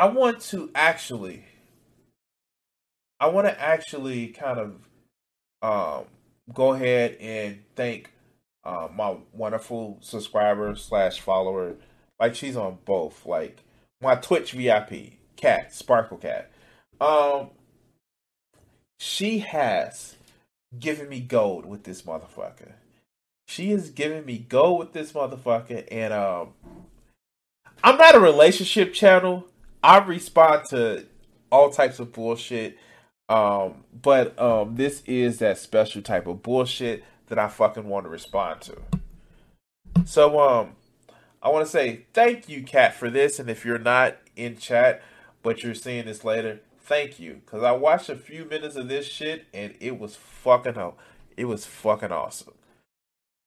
I want to actually, I want to actually kind of um, go ahead and thank uh, my wonderful subscriber slash follower. Like she's on both. Like my Twitch VIP, Cat Sparkle Cat. Um, she has given me gold with this motherfucker. She is giving me gold with this motherfucker, and um, I'm not a relationship channel, I respond to all types of bullshit. Um, but um, this is that special type of bullshit that I fucking want to respond to. So um, I want to say thank you, Cat, for this. And if you're not in chat, but you're seeing this later, thank you, because I watched a few minutes of this shit and it was fucking it was fucking awesome.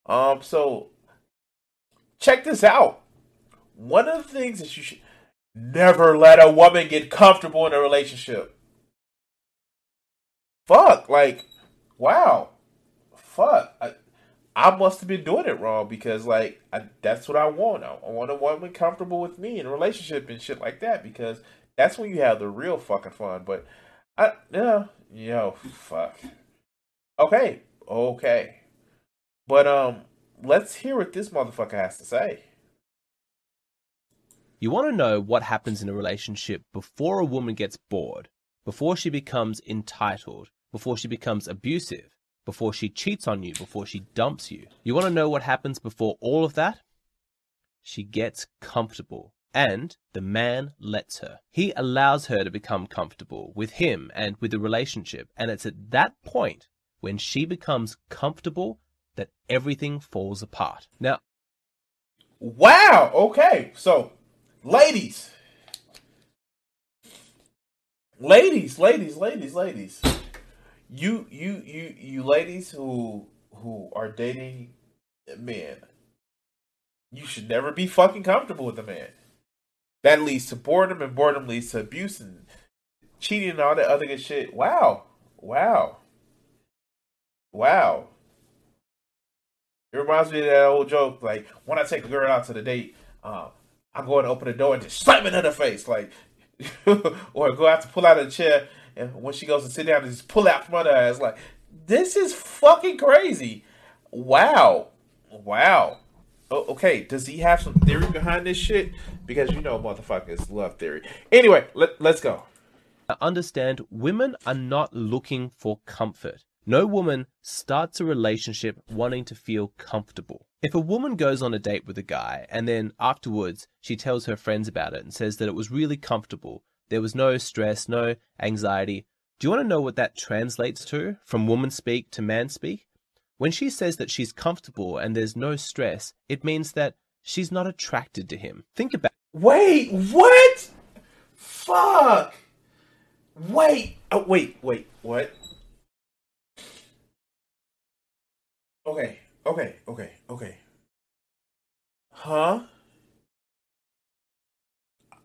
Um, so check this out. One of the things that you should Never let a woman get comfortable in a relationship. Fuck, like, wow, fuck. I, I must have been doing it wrong because, like, I, that's what I want. I, I want a woman comfortable with me in a relationship and shit like that because that's when you have the real fucking fun. But I, yeah, yo, fuck. Okay, okay, but um, let's hear what this motherfucker has to say. You want to know what happens in a relationship before a woman gets bored, before she becomes entitled, before she becomes abusive, before she cheats on you, before she dumps you. You want to know what happens before all of that? She gets comfortable, and the man lets her. He allows her to become comfortable with him and with the relationship, and it's at that point when she becomes comfortable that everything falls apart. Now, wow, okay, so ladies, ladies, ladies, ladies, ladies. You, you, you, you, ladies who who are dating men, you should never be fucking comfortable with a man. That leads to boredom, and boredom leads to abuse and cheating and all that other good shit. Wow, wow, wow. It reminds me of that old joke, like when I take a girl out to the date, um, I'm going to open the door and just slam it in her face, like, or go out to pull out a chair, and when she goes to sit down, just pull out from under her ass. Like, this is fucking crazy. Wow, wow. Okay, does he have some theory behind this shit? Because you know, motherfuckers love theory. Anyway, let, let's go. Understand, women are not looking for comfort. No woman starts a relationship wanting to feel comfortable. If a woman goes on a date with a guy and then afterwards she tells her friends about it and says that it was really comfortable, there was no stress, no anxiety, do you want to know what that translates to from woman speak to man speak? When she says that she's comfortable and there's no stress, it means that she's not attracted to him. Think about Wait, what? Fuck. Wait. Oh, wait, wait, what? Okay, okay, okay, okay. Huh?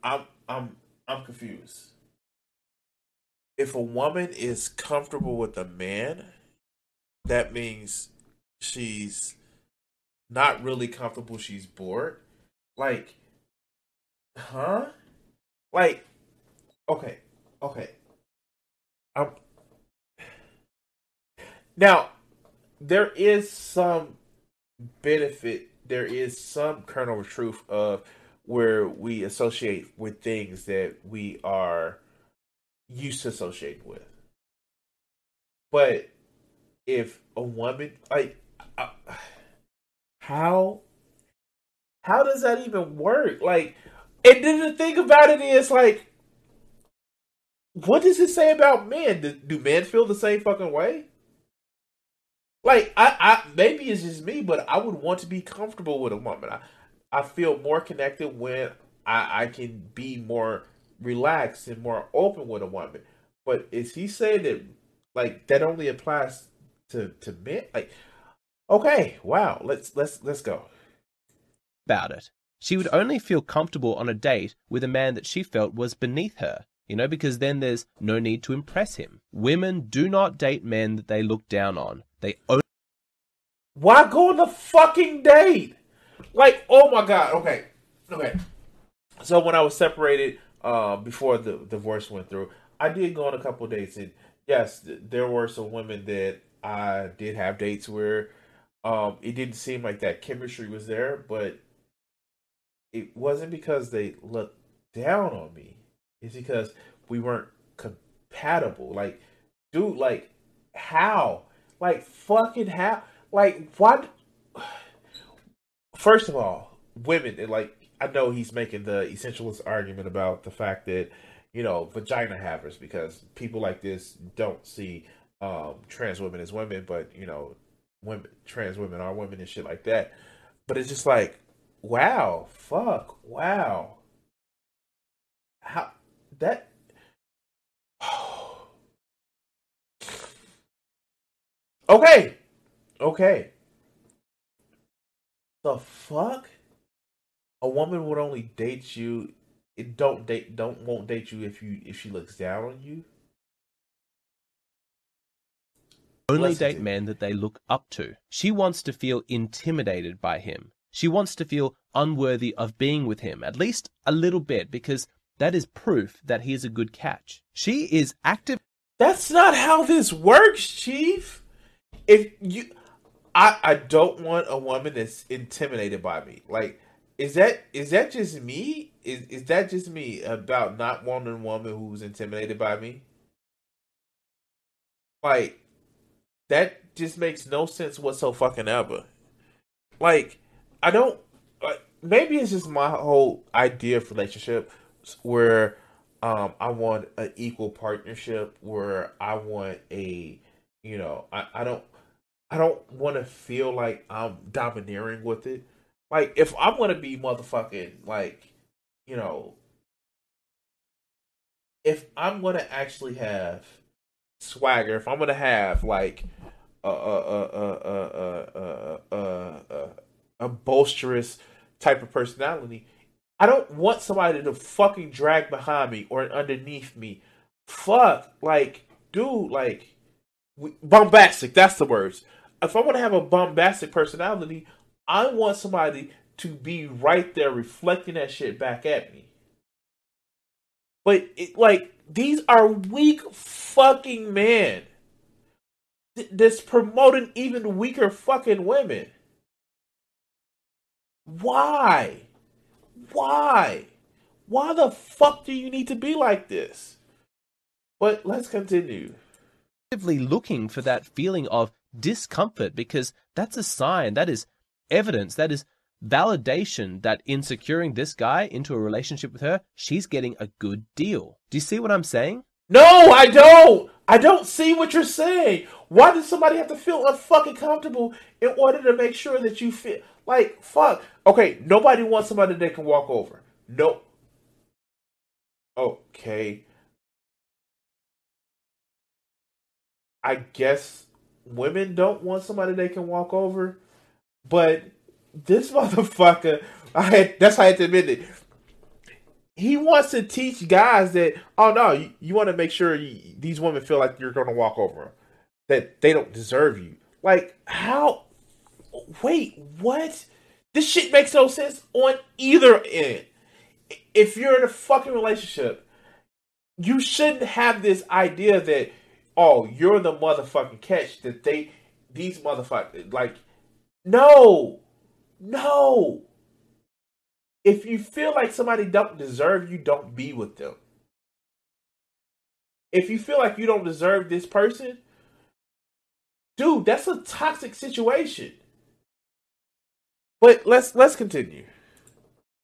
I'm I'm I'm confused. If a woman is comfortable with a man, that means she's not really comfortable, she's bored. Like huh? Like okay, okay. I'm now there is some benefit, there is some kernel of truth of where we associate with things that we are used to associate with. But if a woman like how how does that even work? Like, and then the thing about it is like, what does it say about men? Do, do men feel the same fucking way? Like, I, I maybe it's just me, but I would want to be comfortable with a woman. I, I feel more connected when I, I can be more relaxed and more open with a woman. But is he saying that like that only applies to to men? Like, okay, wow, let's let's let's go. About it. She would only feel comfortable on a date with a man that she felt was beneath her, you know, because then there's no need to impress him. Women do not date men that they look down on. They only. Why go on the fucking date? Like, oh my god. Okay, okay. So when I was separated, uh, before the divorce went through, I did go on a couple dates, and yes, th- there were some women that I did have dates where, um, it didn't seem like that chemistry was there, but it wasn't because they looked down on me. It's because we weren't compatible. Like, dude, like, how? Like, fucking how? Like, what? First of all, women, and like, I know he's making the essentialist argument about the fact that, you know, vagina havers, because people like this don't see um, trans women as women, but, you know, women, trans women are women and shit like that. But it's just like, wow, fuck, wow. How, that, okay, okay. The fuck? A woman would only date you. It don't date. Don't won't date you if you if she looks down on you. only Listen date men that they look up to. She wants to feel intimidated by him. She wants to feel unworthy of being with him, at least a little bit, because that is proof that he is a good catch. She is active. That's not how this works, Chief. If you, I I don't want a woman that's intimidated by me. Like, is that is that just me? Is is that just me about not wanting a woman who's intimidated by me? Like, that just makes no sense whatsoever fucking ever. Like, I don't. Like, maybe it's just my whole idea of relationship where um I want an equal partnership where I want a you know I, I don't I don't want to feel like I'm domineering with it. Like if I'm gonna be motherfucking like you know if I'm gonna actually have swagger, if I'm gonna have like a a a a a a a, a, bolsterous type of personality, I don't want somebody to fucking drag behind me or underneath me. Fuck, like, dude, like, bombastic. That's the words. If I want to have a bombastic personality, I want somebody to be right there reflecting that shit back at me. But it, like, these are weak fucking men th- that's promoting even weaker fucking women. Why? Why? Why the fuck do you need to be like this? But let's continue. Actively looking for that feeling of discomfort because that's a sign, that is evidence, that is validation that in securing this guy into a relationship with her, she's getting a good deal. Do you see what I'm saying? No, I don't. I don't see what you're saying. Why does somebody have to feel unfucking comfortable in order to make sure that you feel like fuck? Okay, nobody wants somebody they can walk over. No. Okay. I guess women don't want somebody they can walk over, but this motherfucker, I had that's how I had to admit it. He wants to teach guys that oh no you, you want to make sure you, these women feel like you're going to walk over them that they don't deserve you. Like how wait what? This shit makes no sense on either end. If you're in a fucking relationship you shouldn't have this idea that oh you're the motherfucking catch that they these motherfuckers like no no If you feel like somebody don't deserve you, don't be with them. If you feel like you don't deserve this person, dude, that's a toxic situation. But let's let's continue.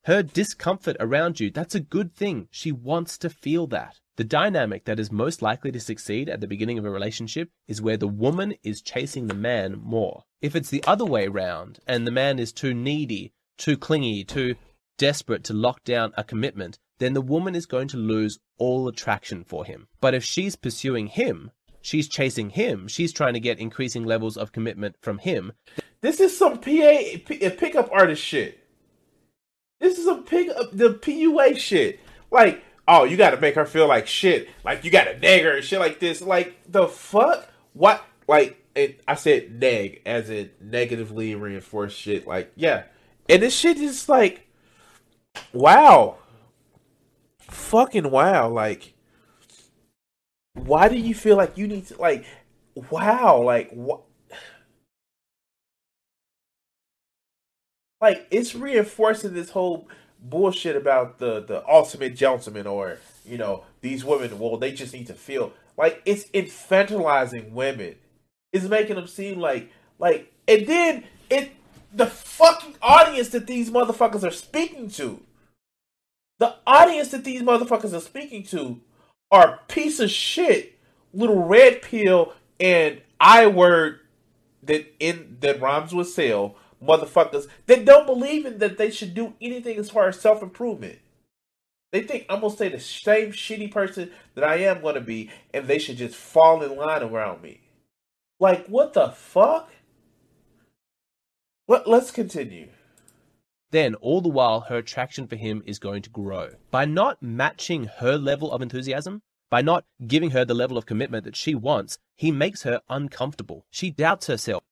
Her discomfort around you, that's a good thing. She wants to feel that. The dynamic that is most likely to succeed at the beginning of a relationship is where the woman is chasing the man more. If it's the other way around and the man is too needy, too clingy, too desperate to lock down a commitment, then the woman is going to lose all attraction for him. But if she's pursuing him, she's chasing him, she's trying to get increasing levels of commitment from him. This is some PA P, pickup artist shit. This is a pick up the PUA shit. Like, oh, you got to make her feel like shit. Like you got to nag her and shit like this. Like the fuck? What? Like it, I said nag as in negatively reinforced shit. Like yeah, and this shit is like, wow, fucking wow. Like, why do you feel like you need to like, wow, like what? Like it's reinforcing this whole bullshit about the the ultimate gentleman or you know these women. Well, they just need to feel like it's infantilizing women. It's making them seem like like, and then it the fucking audience that these motherfuckers are speaking to. The audience that these motherfuckers are speaking to are piece of shit, little red pill and I word that in that rhymes with sale motherfuckers that don't believe in that they should do anything as far as self improvement. They think I'm gonna stay the same shitty person that I am gonna be, and they should just fall in line around me. Like what the fuck? Let, let's continue. Then, all the while, her attraction for him is going to grow. By not matching her level of enthusiasm, by not giving her the level of commitment that she wants, he makes her uncomfortable. She doubts herself.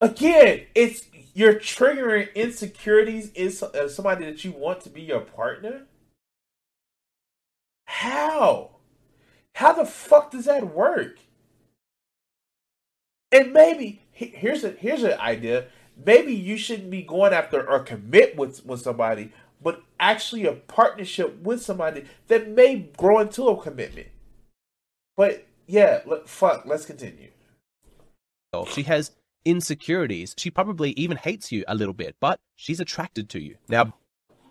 Again, it's you're triggering insecurities in uh, somebody that you want to be your partner. How? How the fuck does that work? And maybe here's a here's an idea. Maybe you shouldn't be going after or commit with with somebody, but actually a partnership with somebody that may grow into a commitment. But yeah, let, fuck. Let's continue. She has insecurities. She probably even hates you a little bit, but she's attracted to you. Now,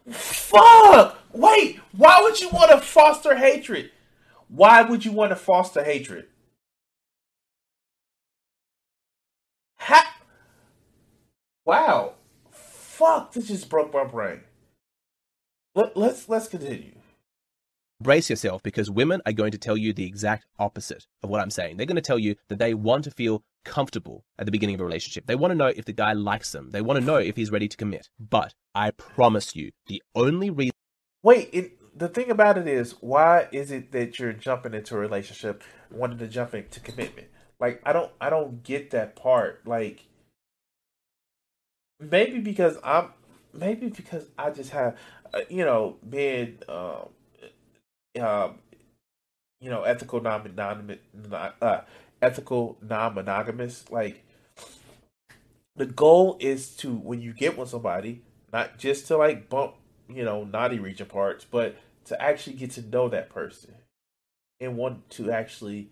fuck! Wait, why would you want to foster hatred? Why would you want to foster hatred? Ha- wow. Fuck, this just broke my brain. Let, let's let's continue. Brace yourself because women are going to tell you the exact opposite of what I'm saying. They're going to tell you that they want to feel comfortable at the beginning of a relationship. They want to know if the guy likes them. They want to know if he's ready to commit. But I promise you, the only reason. Wait, it, the thing about it is, why is it that you're jumping into a relationship, wanting to jump into commitment? Like, I don't, I don't get that part. Like, maybe because I'm, maybe because I just have, uh, you know, being, um, um, you know, ethical non non uh, ethical non monogamous. Like the goal is to when you get with somebody, not just to like bump, you know, naughty region parts, but to actually get to know that person and want to actually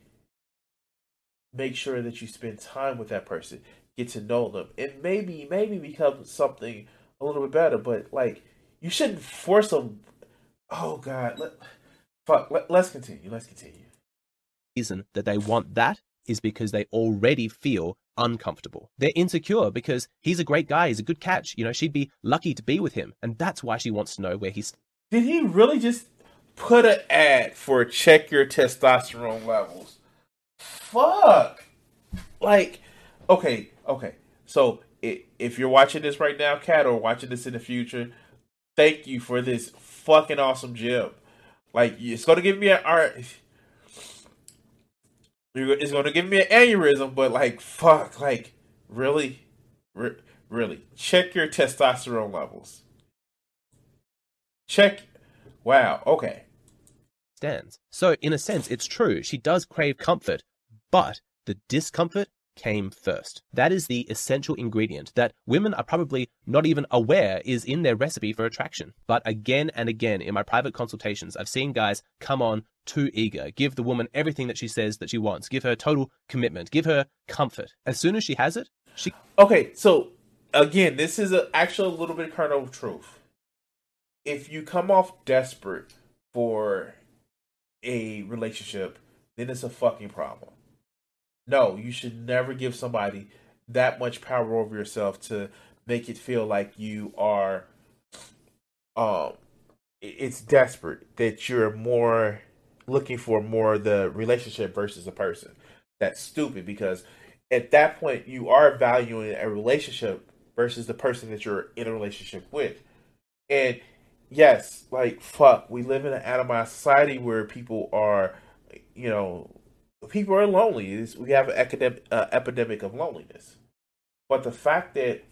make sure that you spend time with that person, get to know them, and maybe maybe become something a little bit better. But like, you shouldn't force them. Oh God, let, fuck. Let, let's continue. Let's continue. Reason that they want that is because they already feel uncomfortable. They're insecure because he's a great guy, he's a good catch. You know, she'd be lucky to be with him, and that's why she wants to know where he's. Did he really just put an ad for check your testosterone levels? Fuck. Like, okay, okay. So if you're watching this right now, Cat, or watching this in the future, thank you for this fucking awesome gym. Like, it's gonna give me an art it's to give me an aneurysm, but like, fuck, like, really, Re- really, check your testosterone levels. Check. Wow. Okay. Stands. So, in a sense, it's true. She does crave comfort, but the discomfort came first. That is the essential ingredient that women are probably not even aware is in their recipe for attraction. But again and again in my private consultations, I've seen guys come on too eager, give the woman everything that she says that she wants, give her total commitment, give her comfort. As soon as she has it, she. Okay, so again, this is a, actually a little bit kernel of truth. If you come off desperate for a relationship, then it's a fucking problem. No, you should never give somebody that much power over yourself to make it feel like you are um it's desperate that you're more looking for more the relationship versus the person. That's stupid because at that point you are valuing a relationship versus the person that you're in a relationship with. And yes, like fuck, we live in an atomized society where people are, you know, people are lonely. We have an academic, uh, epidemic of loneliness. But the fact that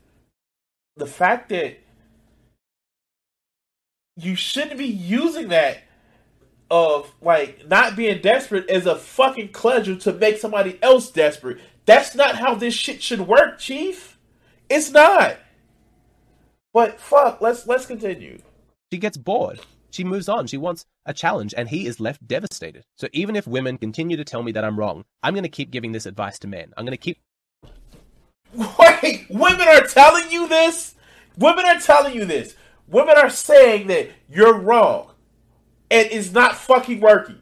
the fact that you shouldn't be using that of like not being desperate as a fucking pleasure to make somebody else desperate. That's not how this shit should work, Chief. It's not. But fuck, let's let's continue. She gets bored. She moves on. She wants a challenge, and he is left devastated. So even if women continue to tell me that I'm wrong, I'm going to keep giving this advice to men. I'm going to keep. Wait, women are telling you this? Women are telling you this. Women are saying that you're wrong and it's not fucking working.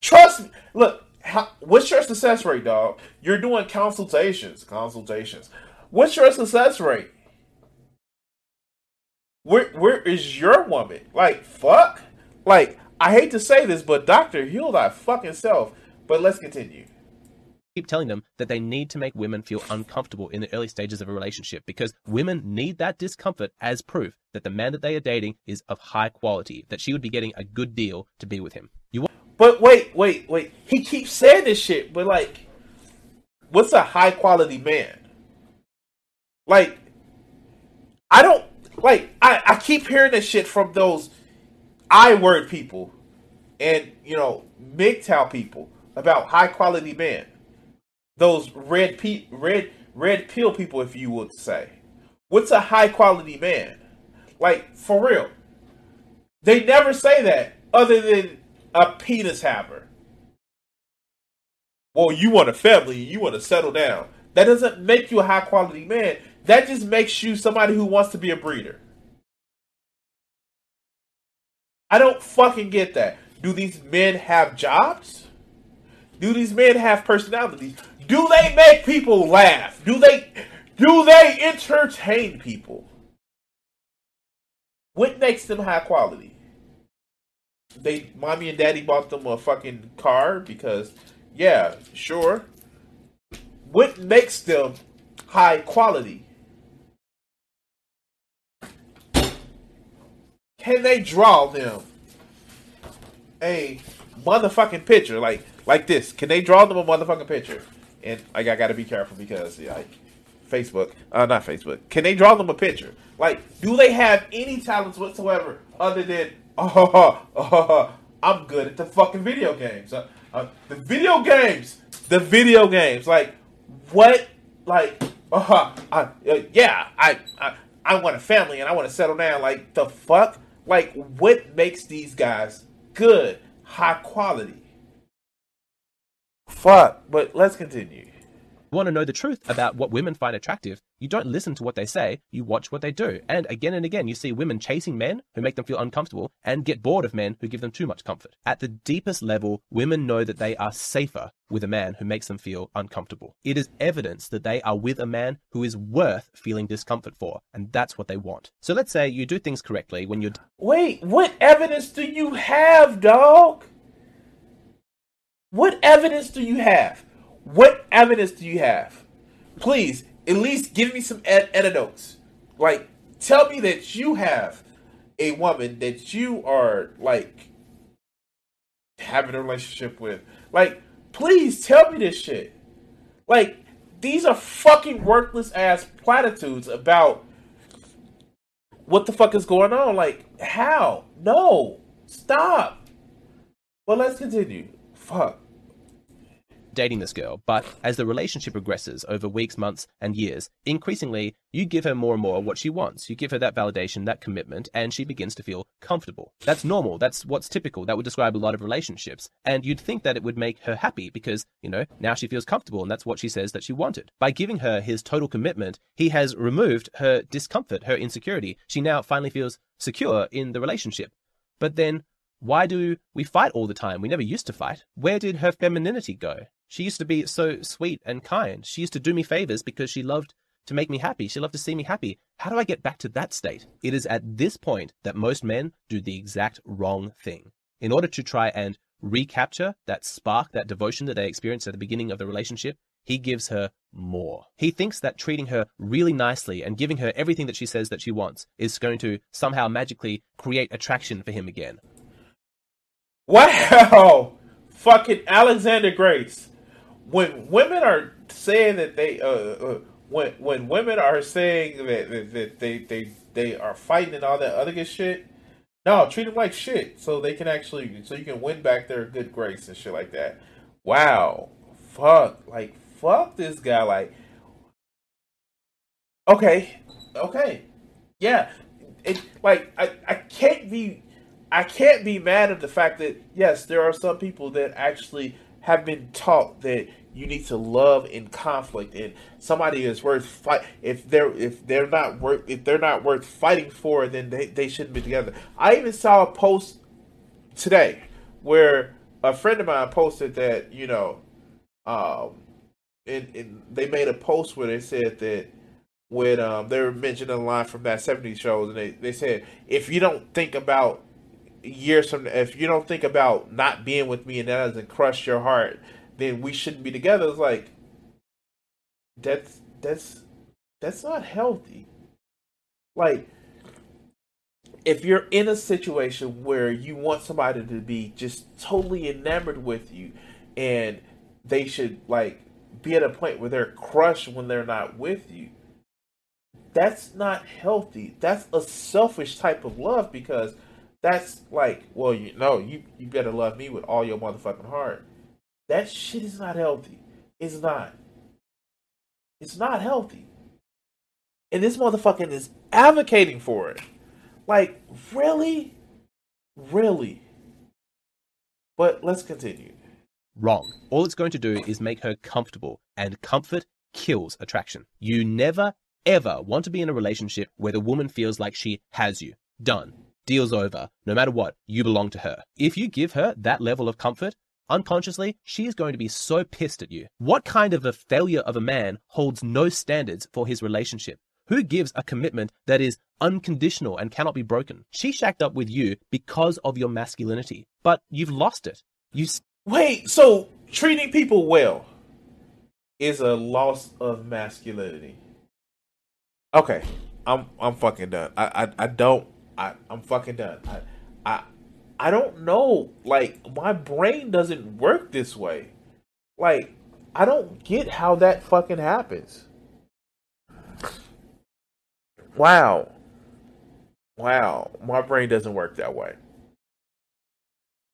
Trust me. Look, how, what's your success rate, dog? You're doing consultations, consultations. What's your success rate? Where where is your woman? Like fuck. Like I hate to say this, but Doctor, heal thy fucking self. But let's continue. Keep telling them that they need to make women feel uncomfortable in the early stages of a relationship because women need that discomfort as proof that the man that they are dating is of high quality, that she would be getting a good deal to be with him. You want- But wait, wait, wait. He keeps saying this shit, but like, what's a high quality man? Like, I don't like I, I keep hearing this shit from those I word people and you know MGTOW people about high quality men. Those red pe- red red pill people, if you would say. What's a high quality man? Like for real. They never say that other than a penis haver. Well, you want a family, you want to settle down. That doesn't make you a high quality man. That just makes you somebody who wants to be a breeder. I don't fucking get that. Do these men have jobs? Do these men have personalities? Do they make people laugh? Do they do they entertain people? What makes them high quality? They mommy and daddy bought them a fucking car because yeah, sure. What makes them high quality? Can they draw them a motherfucking picture like like this? Can they draw them a motherfucking picture? And like I gotta be careful because like Facebook, uh, not Facebook. Can they draw them a picture? Like, do they have any talents whatsoever other than oh, oh, oh I'm good at the fucking video games. Uh, uh, the video games, the video games. Like, what? Like, uh, uh, yeah, I, I, I want a family and I want to settle down. Like, the fuck? Like, what makes these guys good, high quality? Fuck. But let's continue want to know the truth about what women find attractive, you don't listen to what they say, you watch what they do. And again and again, you see women chasing men who make them feel uncomfortable and get bored of men who give them too much comfort. At the deepest level, women know that they are safer with a man who makes them feel uncomfortable. It is evidence that they are with a man who is worth feeling discomfort for, and that's what they want. So let's say you do things correctly when you're. Wait, what evidence do you have, dog? What evidence do you have? What evidence do you have? Please, at least give me some ed- anecdotes. Like, tell me that you have a woman that you are like having a relationship with. Like, please tell me this shit. Like, these are fucking worthless ass platitudes about what the fuck is going on. Like, how? No. Stop. Well, let's continue. Fuck dating this girl, but as the relationship progresses over weeks, months, and years, increasingly you give her more and more what she wants. You give her that validation, that commitment, and she begins to feel comfortable. That's normal. That's what's typical. That would describe a lot of relationships. And you'd think that it would make her happy because, you know, now she feels comfortable and that's what she says that she wanted. By giving her his total commitment, he has removed her discomfort, her insecurity. She now finally feels secure in the relationship. But then why do we fight all the time? We never used to fight. Where did her femininity go? She used to be so sweet and kind. She used to do me favors because she loved to make me happy. She loved to see me happy. How do I get back to that state? It is at this point that most men do the exact wrong thing. In order to try and recapture that spark, that devotion that they experienced at the beginning of the relationship, he gives her more. He thinks that treating her really nicely and giving her everything that she says that she wants is going to somehow magically create attraction for him again. Wow, fucking Alexander Grace. When women are saying that they, uh, uh, when when women are saying that, that, that they they they are fighting and all that other good shit, no, treat them like shit. So they can actually so you can win back their good grace and shit like that. Wow, fuck, like fuck this guy, like. Okay, okay, yeah, it like I I can't be I can't be mad at the fact that yes, there are some people that actually have been taught that you need to love in conflict and somebody is worth fight if they're if they're not worth if they're not worth fighting for then they, they shouldn't be together. I even saw a post today where a friend of mine posted that you know um and, and they made a post where they said that when um they were mentioning a line from that 70s shows and they, they said if you don't think about years from if you don't think about not being with me and that doesn't crush your heart, then we shouldn't be together. It's like that's that's that's not healthy. Like if you're in a situation where you want somebody to be just totally enamored with you and they should like be at a point where they're crushed when they're not with you that's not healthy that's a selfish type of love because that's like, well, you know, you you better love me with all your motherfucking heart. That shit is not healthy. It's not. It's not healthy. And this motherfucking is advocating for it. Like, really? Really? But let's continue. Wrong. All it's going to do is make her comfortable, and comfort kills attraction. You never, ever want to be in a relationship where the woman feels like she has you. Done deal's over. No matter what, you belong to her. If you give her that level of comfort, unconsciously, she is going to be so pissed at you. What kind of a failure of a man holds no standards for his relationship? Who gives a commitment that is unconditional and cannot be broken? She shacked up with you because of your masculinity, but you've lost it. You wait. So treating people well is a loss of masculinity. Okay, I'm I'm fucking done. I I, I don't I, I'm fucking done. I, I, I don't know. Like my brain doesn't work this way. Like I don't get how that fucking happens. Wow. Wow, my brain doesn't work that way.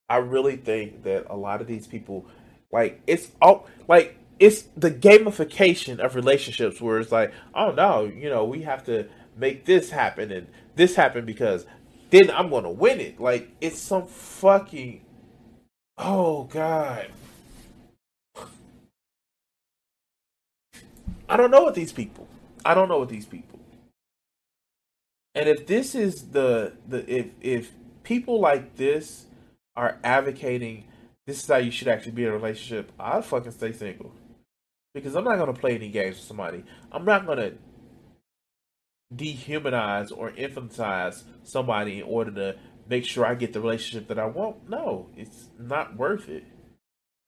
I really think that a lot of these people like it's all like it's the gamification of relationships where it's like, oh no, you know, we have to make this happen and this happen because then I'm gonna win it. Like it's some fucking oh god. I don't know what these people. I don't know what these people. And if this is the the if if people like this are advocating this is how you should actually be in a relationship, I'd fucking stay single. Because I'm not gonna play any games with somebody. I'm not gonna dehumanize or infantilize somebody in order to make sure I get the relationship that I want. No, it's not worth it.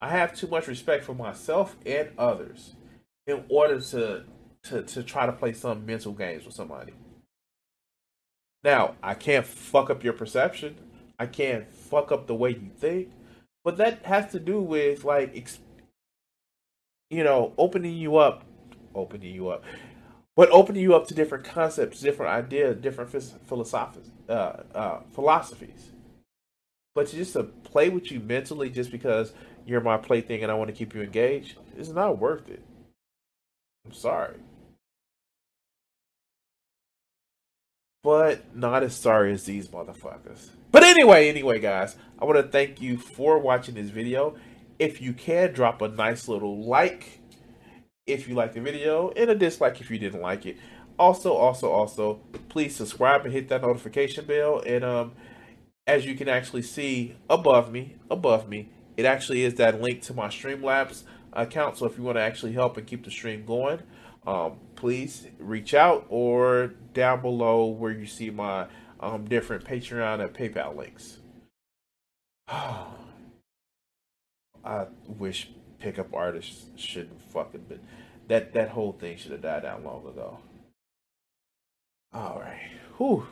I have too much respect for myself and others in order to to, to try to play some mental games with somebody. Now, I can't fuck up your perception. I can't fuck up the way you think. But that has to do with like you know, opening you up, opening you up, but opening you up to different concepts, different ideas, different philosophies, uh, uh, philosophies. But just to play with you mentally, just because you're my plaything and I want to keep you engaged, it's not worth it. I'm sorry. But not as sorry as these motherfuckers. But anyway, anyway, guys, I want to thank you for watching this video. If you can, drop a nice little like if you like the video and a dislike if you didn't like it. Also, also, also, please subscribe and hit that notification bell. And um, as you can actually see above me, above me, it actually is that link to my Streamlabs account. So if you want to actually help and keep the stream going, um, please reach out or down below where you see my um, different Patreon and PayPal links. I wish pickup artists shouldn't fucking been that that whole thing should have died out long ago. All right. Whew.